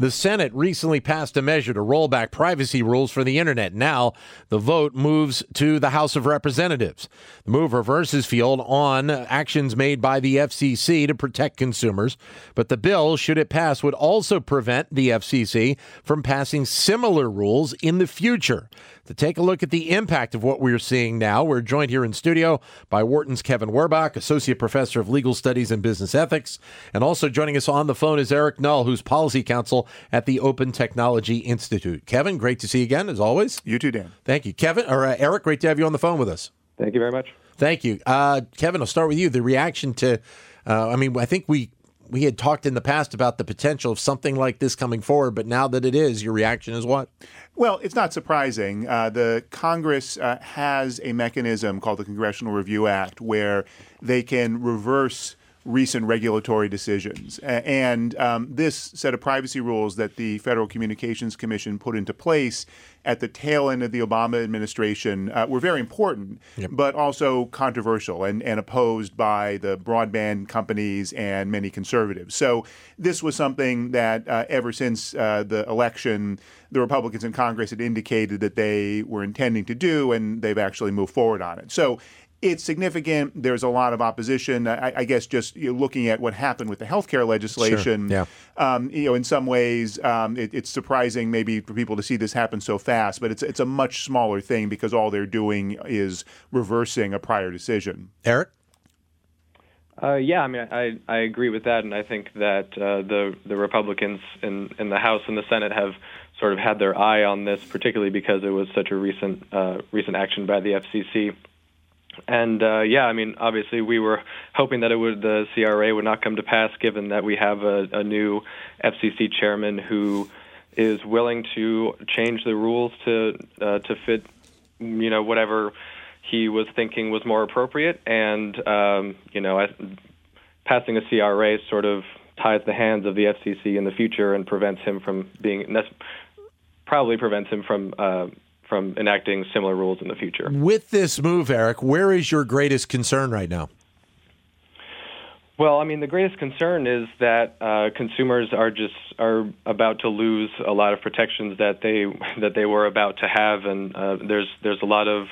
The Senate recently passed a measure to roll back privacy rules for the internet. Now, the vote moves to the House of Representatives. The move reverses field on actions made by the FCC to protect consumers, but the bill, should it pass, would also prevent the FCC from passing similar rules in the future. To take a look at the impact of what we're seeing now, we're joined here in studio by Wharton's Kevin Werbach, Associate Professor of Legal Studies and Business Ethics. And also joining us on the phone is Eric Null, who's Policy Counsel at the Open Technology Institute. Kevin, great to see you again, as always. You too, Dan. Thank you. Kevin, or uh, Eric, great to have you on the phone with us. Thank you very much. Thank you. Uh, Kevin, I'll start with you. The reaction to, uh, I mean, I think we we had talked in the past about the potential of something like this coming forward, but now that it is, your reaction is what? Well, it's not surprising. Uh, the Congress uh, has a mechanism called the Congressional Review Act where they can reverse recent regulatory decisions. And um, this set of privacy rules that the Federal Communications Commission put into place at the tail end of the Obama administration uh, were very important, yep. but also controversial and, and opposed by the broadband companies and many conservatives. So this was something that uh, ever since uh, the election, the Republicans in Congress had indicated that they were intending to do, and they've actually moved forward on it. So it's significant. There's a lot of opposition. I, I guess just you know, looking at what happened with the healthcare legislation, sure. yeah. um, you know, in some ways, um, it, it's surprising maybe for people to see this happen so fast. But it's it's a much smaller thing because all they're doing is reversing a prior decision. Eric. Uh, yeah, I mean, I, I agree with that, and I think that uh, the the Republicans in in the House and the Senate have sort of had their eye on this, particularly because it was such a recent uh, recent action by the FCC and uh, yeah, I mean, obviously, we were hoping that it would the CRA would not come to pass, given that we have a, a new FCC chairman who is willing to change the rules to uh, to fit, you know, whatever he was thinking was more appropriate. And um, you know, I, passing a CRA sort of ties the hands of the FCC in the future and prevents him from being probably prevents him from uh, from enacting similar rules in the future. With this move, Eric, where is your greatest concern right now? Well, I mean, the greatest concern is that uh, consumers are just are about to lose a lot of protections that they that they were about to have, and uh, there's there's a lot of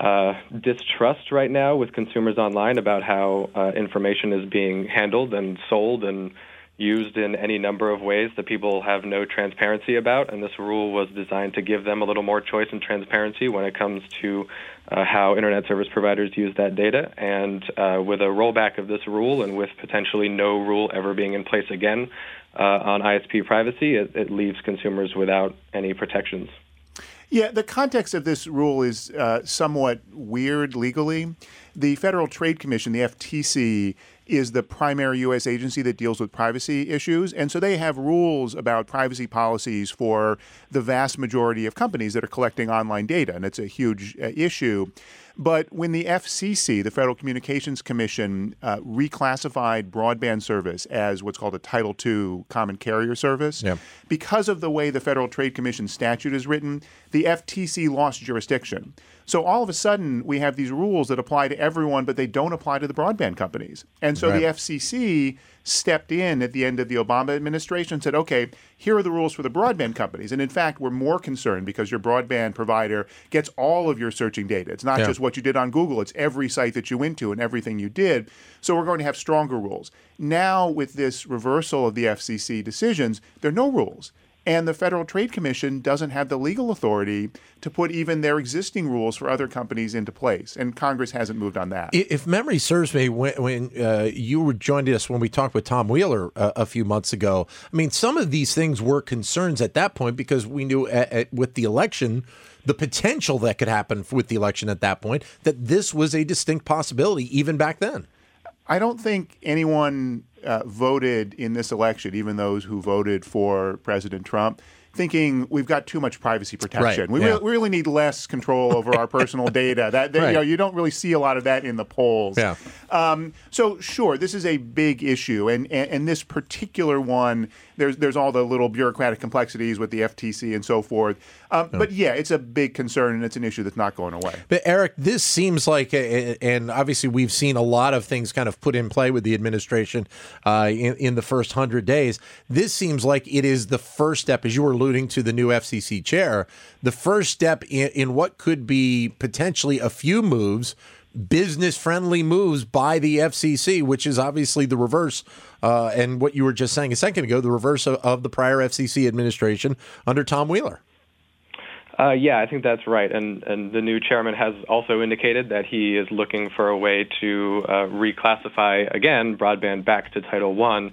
uh, distrust right now with consumers online about how uh, information is being handled and sold and used in any number of ways that people have no transparency about, and this rule was designed to give them a little more choice and transparency when it comes to uh, how internet service providers use that data. And uh, with a rollback of this rule, and with potentially no rule ever being in place again uh, on ISP privacy, it, it, leaves consumers without any protections. Yeah, the context of this rule is uh, somewhat weird legally. The Federal Trade Commission, the FTC, is the primary U.S. agency that deals with privacy issues. And so they have rules about privacy policies for the vast majority of companies that are collecting online data. And it's a huge uh, issue. But when the FCC, the Federal Communications Commission, uh, reclassified broadband service as what's called a Title II common carrier service, yeah. because of the way the Federal Trade Commission statute is written, the FTC lost jurisdiction. So all of a sudden, we have these rules that apply to everyone, but they don't apply to the broadband companies. And so right. the FCC stepped in at the end of the Obama administration and said, okay, here are the rules for the broadband companies. And in fact, we're more concerned because your broadband provider gets all of your searching data. It's not yeah. just what you did on Google, it's every site that you went to and everything you did. So we're going to have stronger rules. Now, with this reversal of the FCC decisions, there are no rules. And the Federal Trade Commission doesn't have the legal authority to put even their existing rules for other companies into place. And Congress hasn't moved on that. If memory serves me, when, when uh, you were joined us when we talked with Tom Wheeler uh, a few months ago, I mean, some of these things were concerns at that point because we knew at, at, with the election, the potential that could happen with the election at that point, that this was a distinct possibility even back then. I don't think anyone uh, voted in this election, even those who voted for President Trump, thinking we've got too much privacy protection. Right, we, yeah. re- we really need less control over our personal data. That, that Right. you know, you don't really see a lot of that in the polls. Yeah. Um, so sure, this is a big issue, and, and and this particular one, there's there's all the little bureaucratic complexities with the FTC and so forth. Um, But yeah, it's a big concern, and it's an issue that's not going away. But Eric, this seems like, a, and obviously we've seen a lot of things kind of put in play with the administration uh, in, in the first hundred days. This seems like it is the first step, as you were alluding to the new FCC chair, the first step in, in what could be potentially a few moves. Business friendly moves by the FCC, which is obviously the reverse, uh, and what you were just saying a second ago, the reverse of, of the prior FCC administration under Tom Wheeler. Uh, yeah, I think that's right. And, and the new chairman has also indicated that he is looking for a way to uh, reclassify again broadband back to Title One.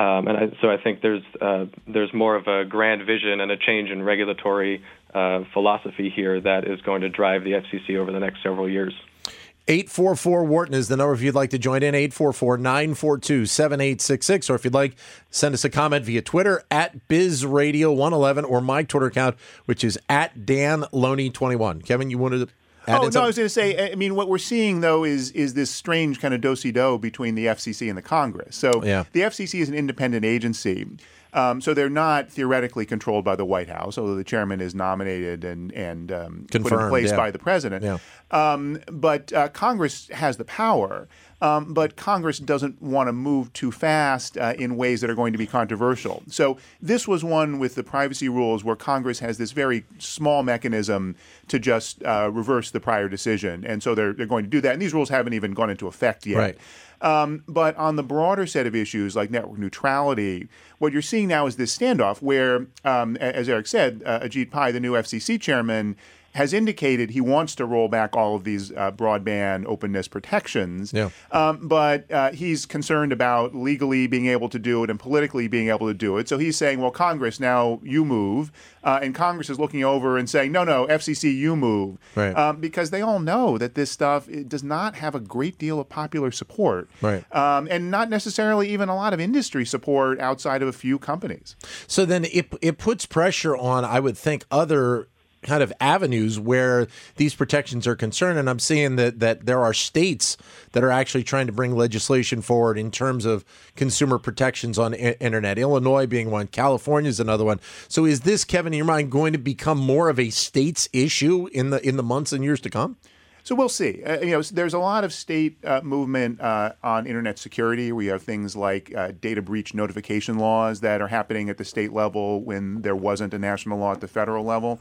Um, and I, so I think there's uh, there's more of a grand vision and a change in regulatory uh, philosophy here that is going to drive the FCC over the next several years. 844 Wharton is the number if you'd like to join in. 844 942 7866. Or if you'd like, send us a comment via Twitter at BizRadio111 or my Twitter account, which is at Dan Loney21. Kevin, you wanted to add Oh no, I was going to say. I mean, what we're seeing though is is this strange kind of do si do between the FCC and the Congress. So Yeah. the FCC is an independent agency. Um, so they're not theoretically controlled by the White House, although the chairman is nominated and and um, put in place yeah. by the president. Yeah. Um, but uh, Congress has the power. Um, but Congress doesn't want to move too fast uh, in ways that are going to be controversial. So this was one with the privacy rules where Congress has this very small mechanism to just uh, reverse the prior decision, and so they're they're going to do that. And these rules haven't even gone into effect yet. Right. Um, but on the broader set of issues like network neutrality, what you're seeing now is this standoff where, um, as Eric said, uh, Ajit Pai, the new FCC chairman, has indicated he wants to roll back all of these uh, broadband openness protections. Yeah. Um, but uh, he's concerned about legally being able to do it and politically being able to do it. So he's saying, well, Congress, now you move. Uh, and Congress is looking over and saying, no, no, FCC, you move. Right. Um, because they all know that this stuff it does not have a great deal of popular support. Right. Um, and not necessarily even a lot of industry support outside of a few companies. So then it it puts pressure on, I would think, other kind of avenues where these protections are concerned. And I'm seeing that that there are states that are actually trying to bring legislation forward in terms of consumer protections on I- internet. Illinois being one, California is another one. So is this, Kevin, in your mind, going to become more of a states issue in the in the months and years to come? So we'll see. Uh, you know, there's a lot of state uh, movement uh, on internet security. We have things like uh, data breach notification laws that are happening at the state level when there wasn't a national law at the federal level.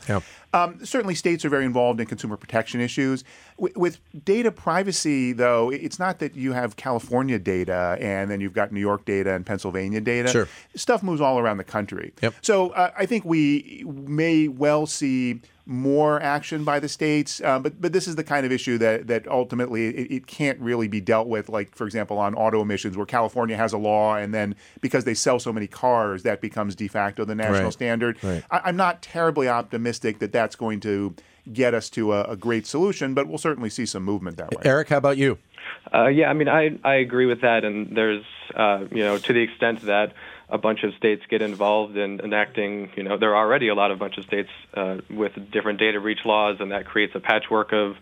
Um, certainly, states are very involved in consumer protection issues. With, with data privacy, though, it's not that you have California data and then you've got New York data and Pennsylvania data. Sure. Stuff moves all around the country. Yep. So uh, I think we may well see more action by the states, uh, but but this is the kind of issue that that ultimately it, it can't really be dealt with. Like for example, on auto emissions, where California has a law, and then because they sell so many cars, that becomes de facto the national Right. standard. Right. I, I'm not terribly optimistic that that's going to get us to a, a great solution, but we'll certainly see some movement that way. Eric, how about you? Uh, yeah, I mean, I I agree with that, and there's uh, you know to the extent that a bunch of states get involved in enacting, you know, there are already a lot of bunch of states uh, with different data breach laws, and that creates a patchwork of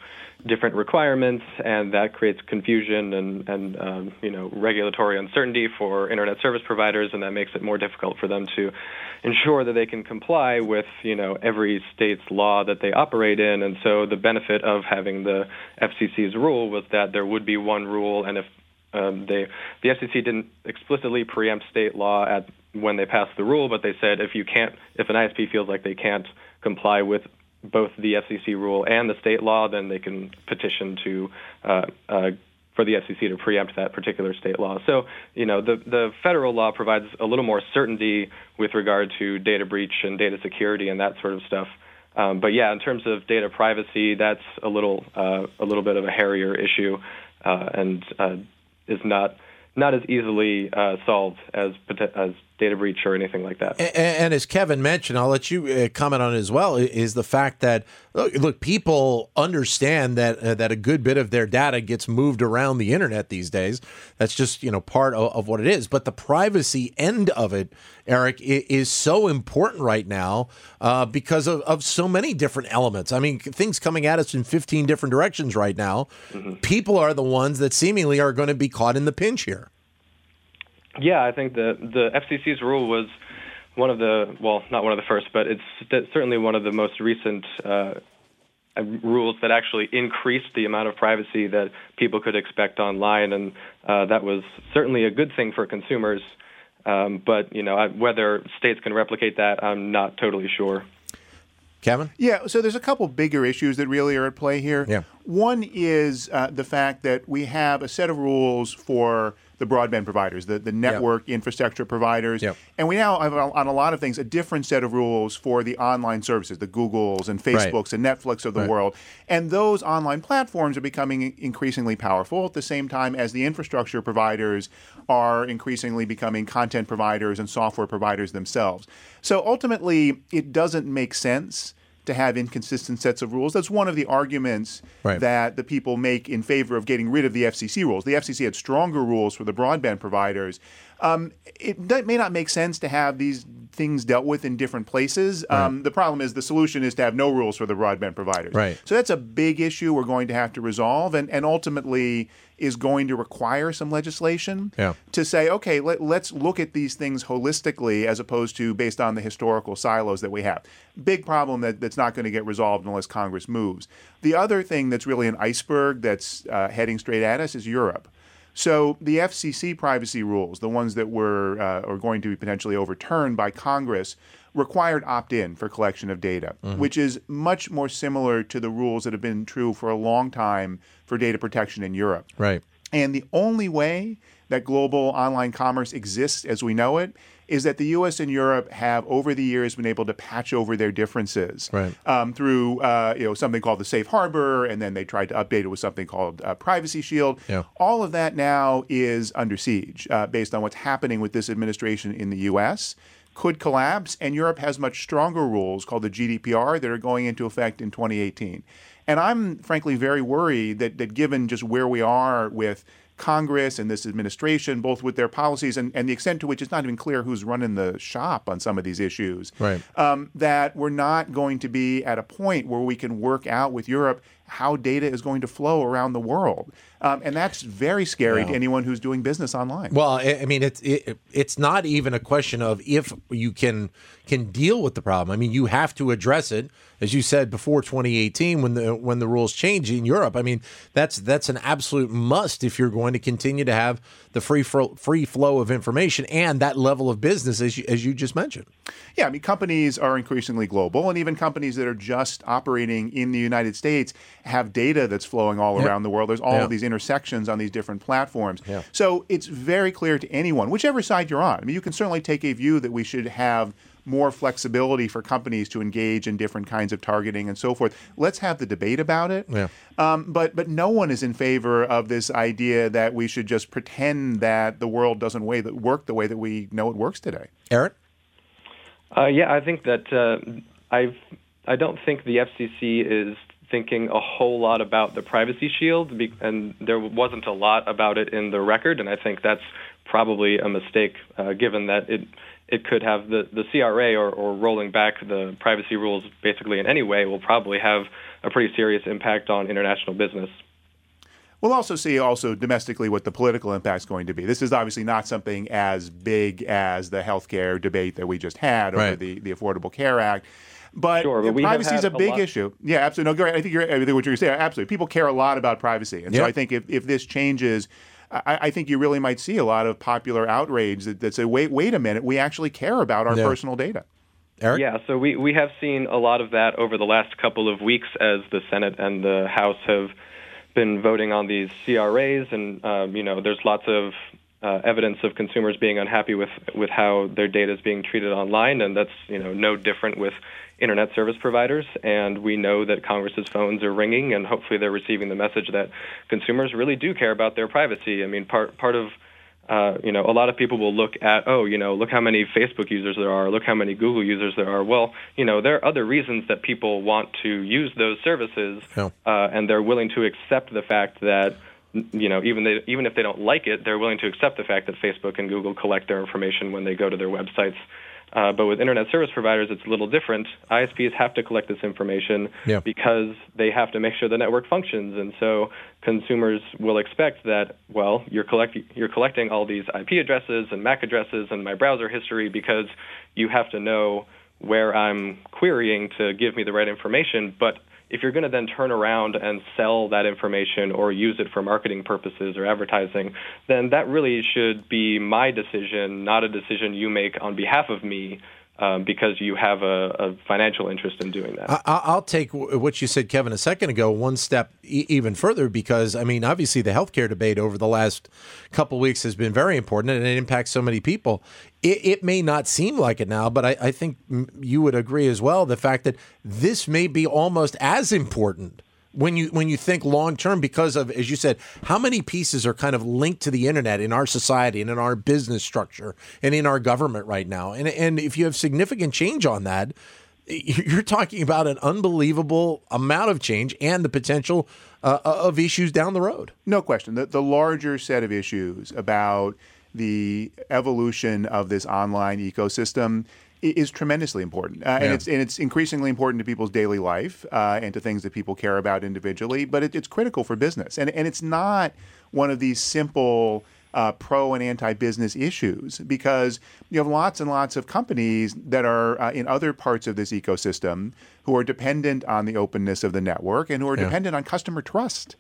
different requirements, and that creates confusion and and um, you know regulatory uncertainty for internet service providers, and that makes it more difficult for them to ensure that they can comply with you know every state's law that they operate in. And so the benefit of having the FCC's rule was that there would be one rule, and if um, they the FCC didn't explicitly preempt state law at when they passed the rule, but they said if you can't, if an ISP feels like they can't comply with both the FCC rule and the state law, then they can petition to uh, uh, for the FCC to preempt that particular state law. So, you know, the the federal law provides a little more certainty with regard to data breach and data security and that sort of stuff. Um, but yeah, in terms of data privacy, that's a little uh, a little bit of a hairier issue, uh, and uh, is not not as easily uh, solved as as data breach or anything like that. And, and as Kevin mentioned, I'll let you uh, comment on it as well. Is the fact that look, look people understand that uh, that a good bit of their data gets moved around the internet these days. That's just you know part of, of what it is. But the privacy end of it, Eric, is so important right now uh, because of, of so many different elements. I mean, things coming at us in 15 different directions right now. Mm-hmm. People are the ones that seemingly are going to be caught in the pinch here. Yeah, I think the the FCC's rule was one of the well, not one of the first, but it's certainly one of the most recent uh, rules that actually increased the amount of privacy that people could expect online, and uh, that was certainly a good thing for consumers. Um, but you know, whether states can replicate that, I'm not totally sure. Kevin? Yeah, so there's a couple bigger issues that really are at play here. Yeah. One is uh, the fact that we have a set of rules for the broadband providers, the, the network yep. infrastructure providers. Yep. And we now have, on a lot of things, a different set of rules for the online services, the Googles and Facebooks right. and Netflix of the right. world. And those online platforms are becoming increasingly powerful at the same time as the infrastructure providers are increasingly becoming content providers and software providers themselves. So ultimately, it doesn't make sense to have inconsistent sets of rules. That's one of the arguments right. that the people make in favor of getting rid of the FCC rules. The FCC had stronger rules for the broadband providers. Um, it may not make sense to have these things dealt with in different places. Right. Um, the problem is the solution is to have no rules for the broadband providers. Right. So that's a big issue we're going to have to resolve, and, and ultimately is going to require some legislation yeah. to say, okay, let, let's look at these things holistically as opposed to based on the historical silos that we have. Big problem that, that's not going to get resolved unless Congress moves. The other thing that's really an iceberg that's uh, heading straight at us is Europe. So the FCC privacy rules, the ones that were uh, are going to be potentially overturned by Congress, required opt-in for collection of data, mm-hmm. which is much more similar to the rules that have been true for a long time for data protection in Europe. Right. And the only way that global online commerce exists as we know it is that the U.S. and Europe have, over the years, been able to patch over their differences right. um, through uh, you know something called the Safe Harbor, and then they tried to update it with something called uh, Privacy Shield. Yeah. All of that now is under siege uh, based on what's happening with this administration in the U.S. Could collapse, and Europe has much stronger rules called the GDPR that are going into effect in 2018. And I'm frankly very worried that that given just where we are with Congress and this administration, both with their policies and, and the extent to which it's not even clear who's running the shop on some of these issues, right. um, that we're not going to be at a point where we can work out with Europe how data is going to flow around the world. Um, and that's very scary to anyone who's doing business online. Well, I mean, it's it, it's not even a question of if you can can deal with the problem. I mean, you have to address it, as you said before 2018 when the when the rules change in Europe. I mean, that's that's an absolute must if you're going to continue to have the free free flow of information and that level of business as you, as you just mentioned. Yeah, I mean, companies are increasingly global, and even companies that are just operating in the United States have data that's flowing all yep. around the world. There's all yeah. of these intersections on these different platforms. Yeah. So it's very clear to anyone, whichever side you're on. I mean, you can certainly take a view that we should have more flexibility for companies to engage in different kinds of targeting and so forth. Let's have the debate about it. Yeah. Um, but but no one is in favor of this idea that we should just pretend that the world doesn't way that work the way that we know it works today. Eric. Uh, yeah, I think that uh, I I don't think the FCC is thinking a whole lot about the privacy shield, and there wasn't a lot about it in the record, and I think that's probably a mistake, uh, given that it it could have the the CRA or, or rolling back the privacy rules basically in any way will probably have a pretty serious impact on international business. We'll also see also domestically what the political impact is going to be. This is obviously not something as big as the healthcare debate that we just had over right. the, the Affordable Care Act. But, sure, but privacy is a big a issue. Yeah, absolutely. No, I think you're, I think what you're saying. Absolutely, people care a lot about privacy, and yep. so I think if, if this changes, I, I, think you really might see a lot of popular outrage that, that say, "Wait, wait a minute, we actually care about our yeah. personal data." Eric? Yeah, so we, we have seen a lot of that over the last couple of weeks as the Senate and the House have been voting on these CRAs, and um, you know, there's lots of uh, evidence of consumers being unhappy with with how their data is being treated online, and that's you know no different with internet service providers. And we know that Congress's phones are ringing, and hopefully they're receiving the message that consumers really do care about their privacy. I mean, part part of uh, you know, a lot of people will look at, oh, you know, look how many Facebook users there are, look how many Google users there are. Well, you know, there are other reasons that people want to use those services, Yeah. uh, and they're willing to accept the fact that, you know, even they, even if they don't like it, they're willing to accept the fact that Facebook and Google collect their information when they go to their websites. Uh, but with internet service providers, it's a little different. ISPs have to collect this information Yeah. because they have to make sure the network functions, and so consumers will expect that. Well, you're collect you're collecting all these IP addresses and MAC addresses and my browser history because you have to know where I'm querying to give me the right information. But if you're going to then turn around and sell that information or use it for marketing purposes or advertising, then that really should be my decision, not a decision you make on behalf of me. Um, because you have a, a financial interest in doing that. I, I'll take what you said, Kevin, a second ago, one step e- even further, because I mean, obviously, the healthcare debate over the last couple weeks has been very important, and it impacts so many people. It, it may not seem like it now, but I, I think you would agree as well. The fact that this may be almost as important when you when you think long term because of as you said how many pieces are kind of linked to the internet in our society and in our business structure and in our government right now and and if you have significant change on that you're talking about an unbelievable amount of change and the potential uh, of issues down the road No question. The, the larger set of issues about the evolution of this online ecosystem is tremendously important, uh, Yeah. and it's and it's increasingly important to people's daily life uh, and to things that people care about individually. But it, it's critical for business, and and it's not one of these simple. Uh, pro and anti-business issues because you have lots and lots of companies that are uh, in other parts of this ecosystem who are dependent on the openness of the network and who are Yeah. dependent on customer trust.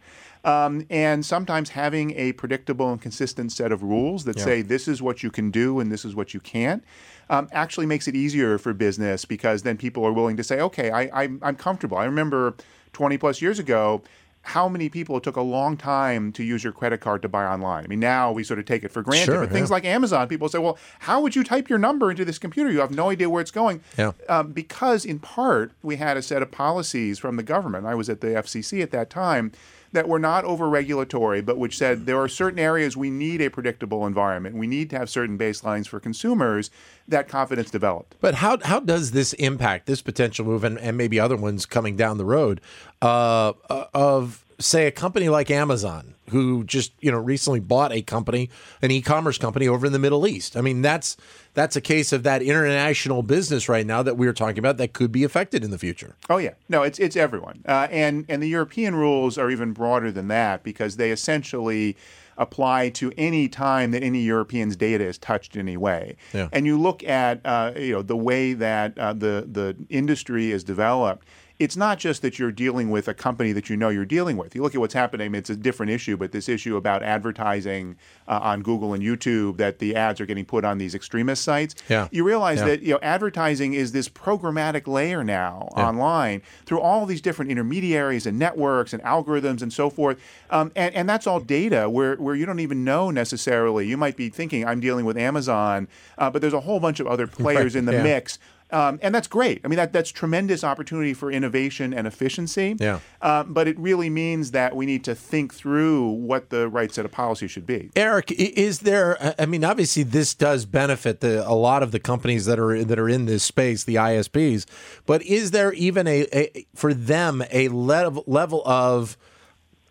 Um, and sometimes having a predictable and consistent set of rules that Yeah. say this is what you can do and this is what you can't um, actually makes it easier for business because then people are willing to say, okay, I, I'm, I'm comfortable. I remember 20 plus years ago how many people it took a long time to use your credit card to buy online. I mean, now we sort of take it for granted. Sure, but things yeah. like Amazon, people say, well, how would you type your number into this computer? You have no idea where it's going. Yeah. Um, because, in part, we had a set of policies from the government. I was at the FCC at that time that were not over regulatory, but which said there are certain areas we need a predictable environment. We need to have certain baselines for consumers that confidence developed. But how how does this impact this potential move and, and maybe other ones coming down the road uh, uh, of say a company like Amazon who just you know recently bought a company an e-commerce company over in the Middle East? I mean that's that's a case of that international business right now that we are talking about that could be affected in the future. Oh yeah, no, it's it's everyone, uh, and and the European rules are even broader than that because they essentially apply to any time that any European's data is touched in any way. Yeah. And you look at uh, you know the way that uh, the the industry is developed. It's not just that you're dealing with a company that you know you're dealing with. You look at what's happening. I mean, it's a different issue, but this issue about advertising uh, on Google and YouTube that the ads are getting put on these extremist sites. Yeah. You realize Yeah. that you know advertising is this programmatic layer now online through all these different intermediaries and networks and algorithms and so forth um, and, and that's all data where, where you don't even know necessarily you might be thinking i'm dealing with amazon uh, but there's a whole bunch of other players in the yeah. mix um, and that's great. I mean, that, that's tremendous opportunity for innovation and efficiency. Yeah. Um, but it really means that we need to think through what the right set of policy should be. Eric, is there? I mean, obviously, this does benefit the, a lot of the companies that are that are in this space, the ISPs. But is there even a, a for them a level level of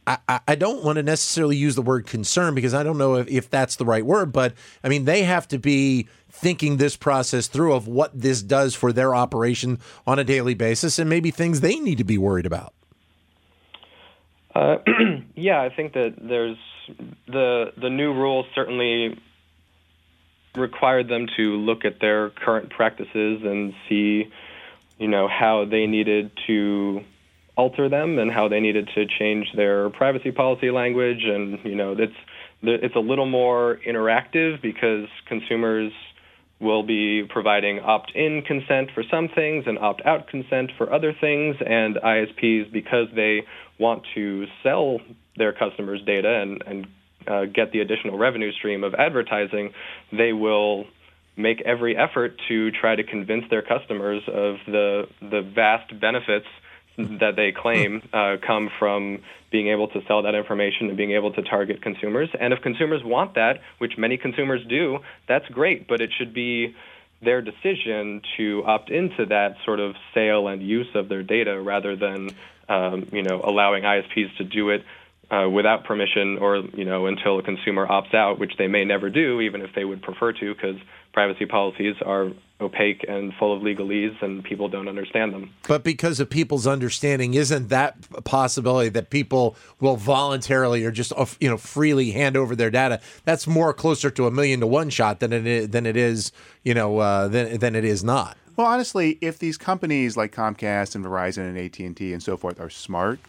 I, I- I don't want to necessarily use the word concern because I don't know if, if that's the right word, but I mean, they have to be thinking this process through of what this does for their operation on a daily basis and maybe things they need to be worried about. Uh, yeah, I think that there's the the new rules certainly required them to look at their current practices and see, you know, how they needed to alter them and how they needed to change their privacy policy language and you know it's it's a little more interactive because consumers will be providing opt-in consent for some things and opt-out consent for other things and ISPs because they want to sell their customers data and, and uh, get the additional revenue stream of advertising they will make every effort to try to convince their customers of the the vast benefits that they claim uh, come from being able to sell that information and being able to target consumers. And if consumers want that, which many consumers do, that's great, but it should be their decision to opt into that sort of sale and use of their data rather than um, you know allowing ISPs to do it uh, without permission or you know until a consumer opts out, which they may never do, even if they would prefer to, because privacy policies are opaque and full of legalese, and people don't understand them. But because of people's understanding, isn't that a possibility that people will voluntarily or just you know freely hand over their data? That's more closer to a million to one shot than it is, than it is you know uh, than than it is not. Well, honestly, if these companies like Comcast and Verizon and AT and T and so forth are smart,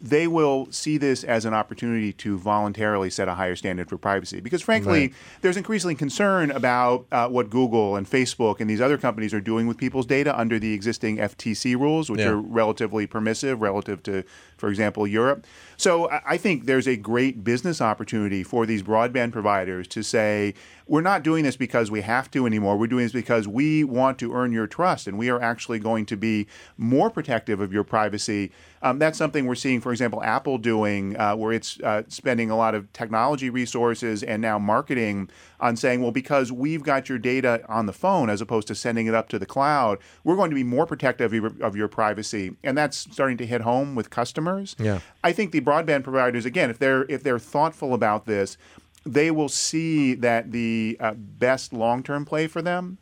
they will see this as an opportunity to voluntarily set a higher standard for privacy. Because frankly, right. there's increasingly concern about uh, what Google and Facebook and these other companies are doing with people's data under the existing FTC rules, which yeah. are relatively permissive relative to, for example, Europe. So I think there's a great business opportunity for these broadband providers to say, we're not doing this because we have to anymore. We're doing this because we want to earn your trust, and we are actually going to be more protective of your privacy. Um, that's something we're seeing, for example, Apple doing, uh, where it's uh, spending a lot of technology resources and now marketing on saying, well, because we've got your data on the phone as opposed to sending it up to the cloud, we're going to be more protective of your, of your privacy, and that's starting to hit home with customers. Yeah. I think the broadband providers, again, if they're if they're thoughtful about this, they will see that the uh, best long term play for them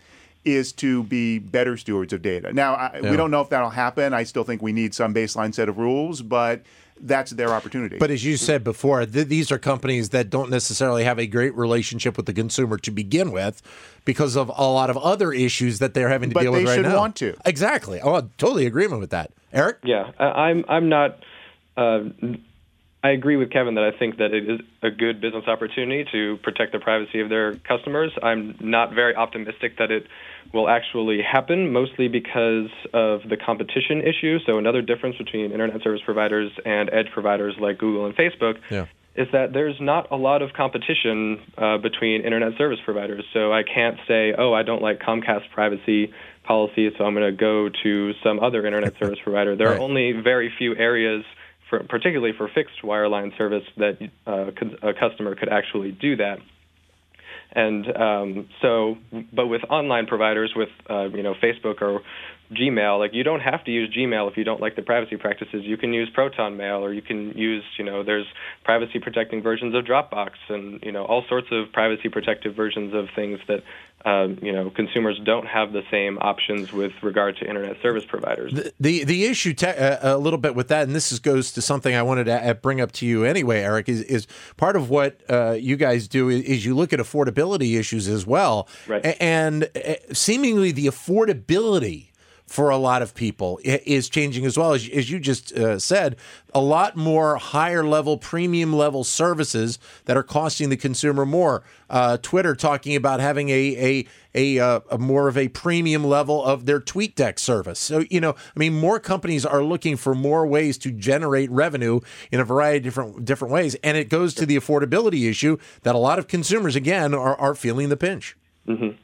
is to be better stewards of data. Now, I, yeah. we don't know if that'll happen. I still think we need some baseline set of rules, but that's their opportunity. But as you said before, th- these are companies that don't necessarily have a great relationship with the consumer to begin with because of a lot of other issues that they're having to but deal with right now. But they should want to. Exactly. Oh, totally agreement with that. Eric? Yeah, I'm I'm not uh, I agree with Kevin that I think that it is a good business opportunity to protect the privacy of their customers. I'm not very optimistic that it will actually happen, mostly because of the competition issue. So, another difference between internet service providers and edge providers like Google and Facebook yeah. is that there's not a lot of competition uh, between internet service providers. So, I can't say, oh, I don't like Comcast privacy policy, so I'm going to go to some other internet service provider. There right. are only very few areas for, particularly for fixed wireline service, that uh, a customer could actually do that. And um, so, but with online providers, with uh, you know Facebook or Gmail, like you don't have to use Gmail if you don't like the privacy practices. You can use Proton Mail, or you can use, you know, there's privacy protecting versions of Dropbox, and you know all sorts of privacy protective versions of things that um, you know, consumers don't have the same options with regard to internet service providers. The the, the issue te- uh, a little bit with that, and this is, goes to something I wanted to uh, bring up to you anyway, Eric, is, is part of what uh, you guys do is, is, you look at affordability issues as well, right. and uh, seemingly the affordability for a lot of people is changing as well. As, as you just uh, said, a lot more higher level, premium level services that are costing the consumer more. Uh, Twitter talking about having a a a, uh, a, more of a premium level of their TweetDeck service. So you know, I mean, more companies are looking for more ways to generate revenue in a variety of different different ways, and it goes to the affordability issue that a lot of consumers again are are feeling the pinch. Mm-hmm.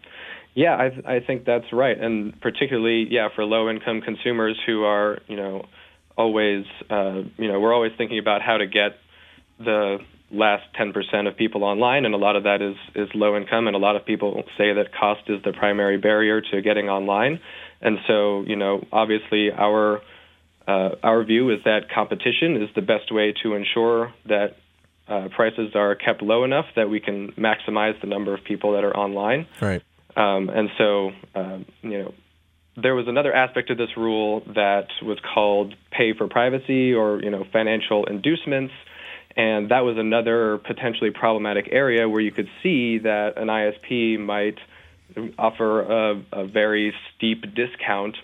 Yeah, I, I think that's right, and particularly, yeah, for low-income consumers who are, you know, always, uh, you know, we're always thinking about how to get the last 10% of people online, and a lot of that is is low income, and a lot of people say that cost is the primary barrier to getting online, and so, you know, obviously our uh, our view is that competition is the best way to ensure that uh, prices are kept low enough that we can maximize the number of people that are online. Right. Um, and so, um, you know, there was another aspect of this rule that was called pay for privacy or, you know, financial inducements. And that was another potentially problematic area where you could see that an ISP might offer a, a very steep discount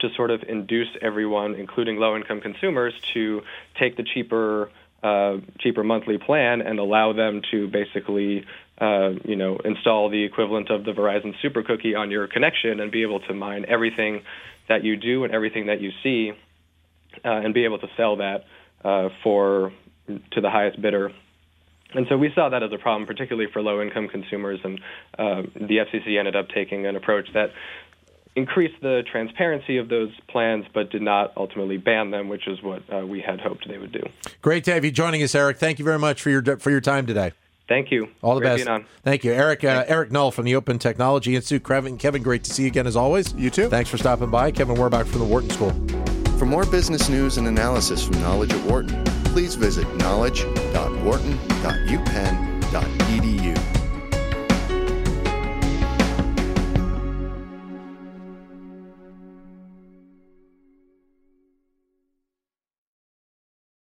to sort of induce everyone, including low-income consumers, to take the cheaper uh, cheaper monthly plan and allow them to basically uh, you know, install the equivalent of the Verizon Super Cookie on your connection and be able to mine everything that you do and everything that you see, uh, and be able to sell that uh, for to the highest bidder. And so we saw that as a problem, particularly for low-income consumers, and uh, the FCC ended up taking an approach that increased the transparency of those plans, but did not ultimately ban them, which is what uh, we had hoped they would do. Great to have you joining us, Eric. Thank you very much for your for your time today. Thank you. All the Great best. Thank you, Eric. Uh, Eric Null from the Open Technology Institute. Kevin, Kevin, great to see you again as always. You too. Thanks for stopping by. Kevin Werbach from the Wharton School. For more business news and analysis from Knowledge at Wharton, please visit knowledge.wharton.upenn.edu.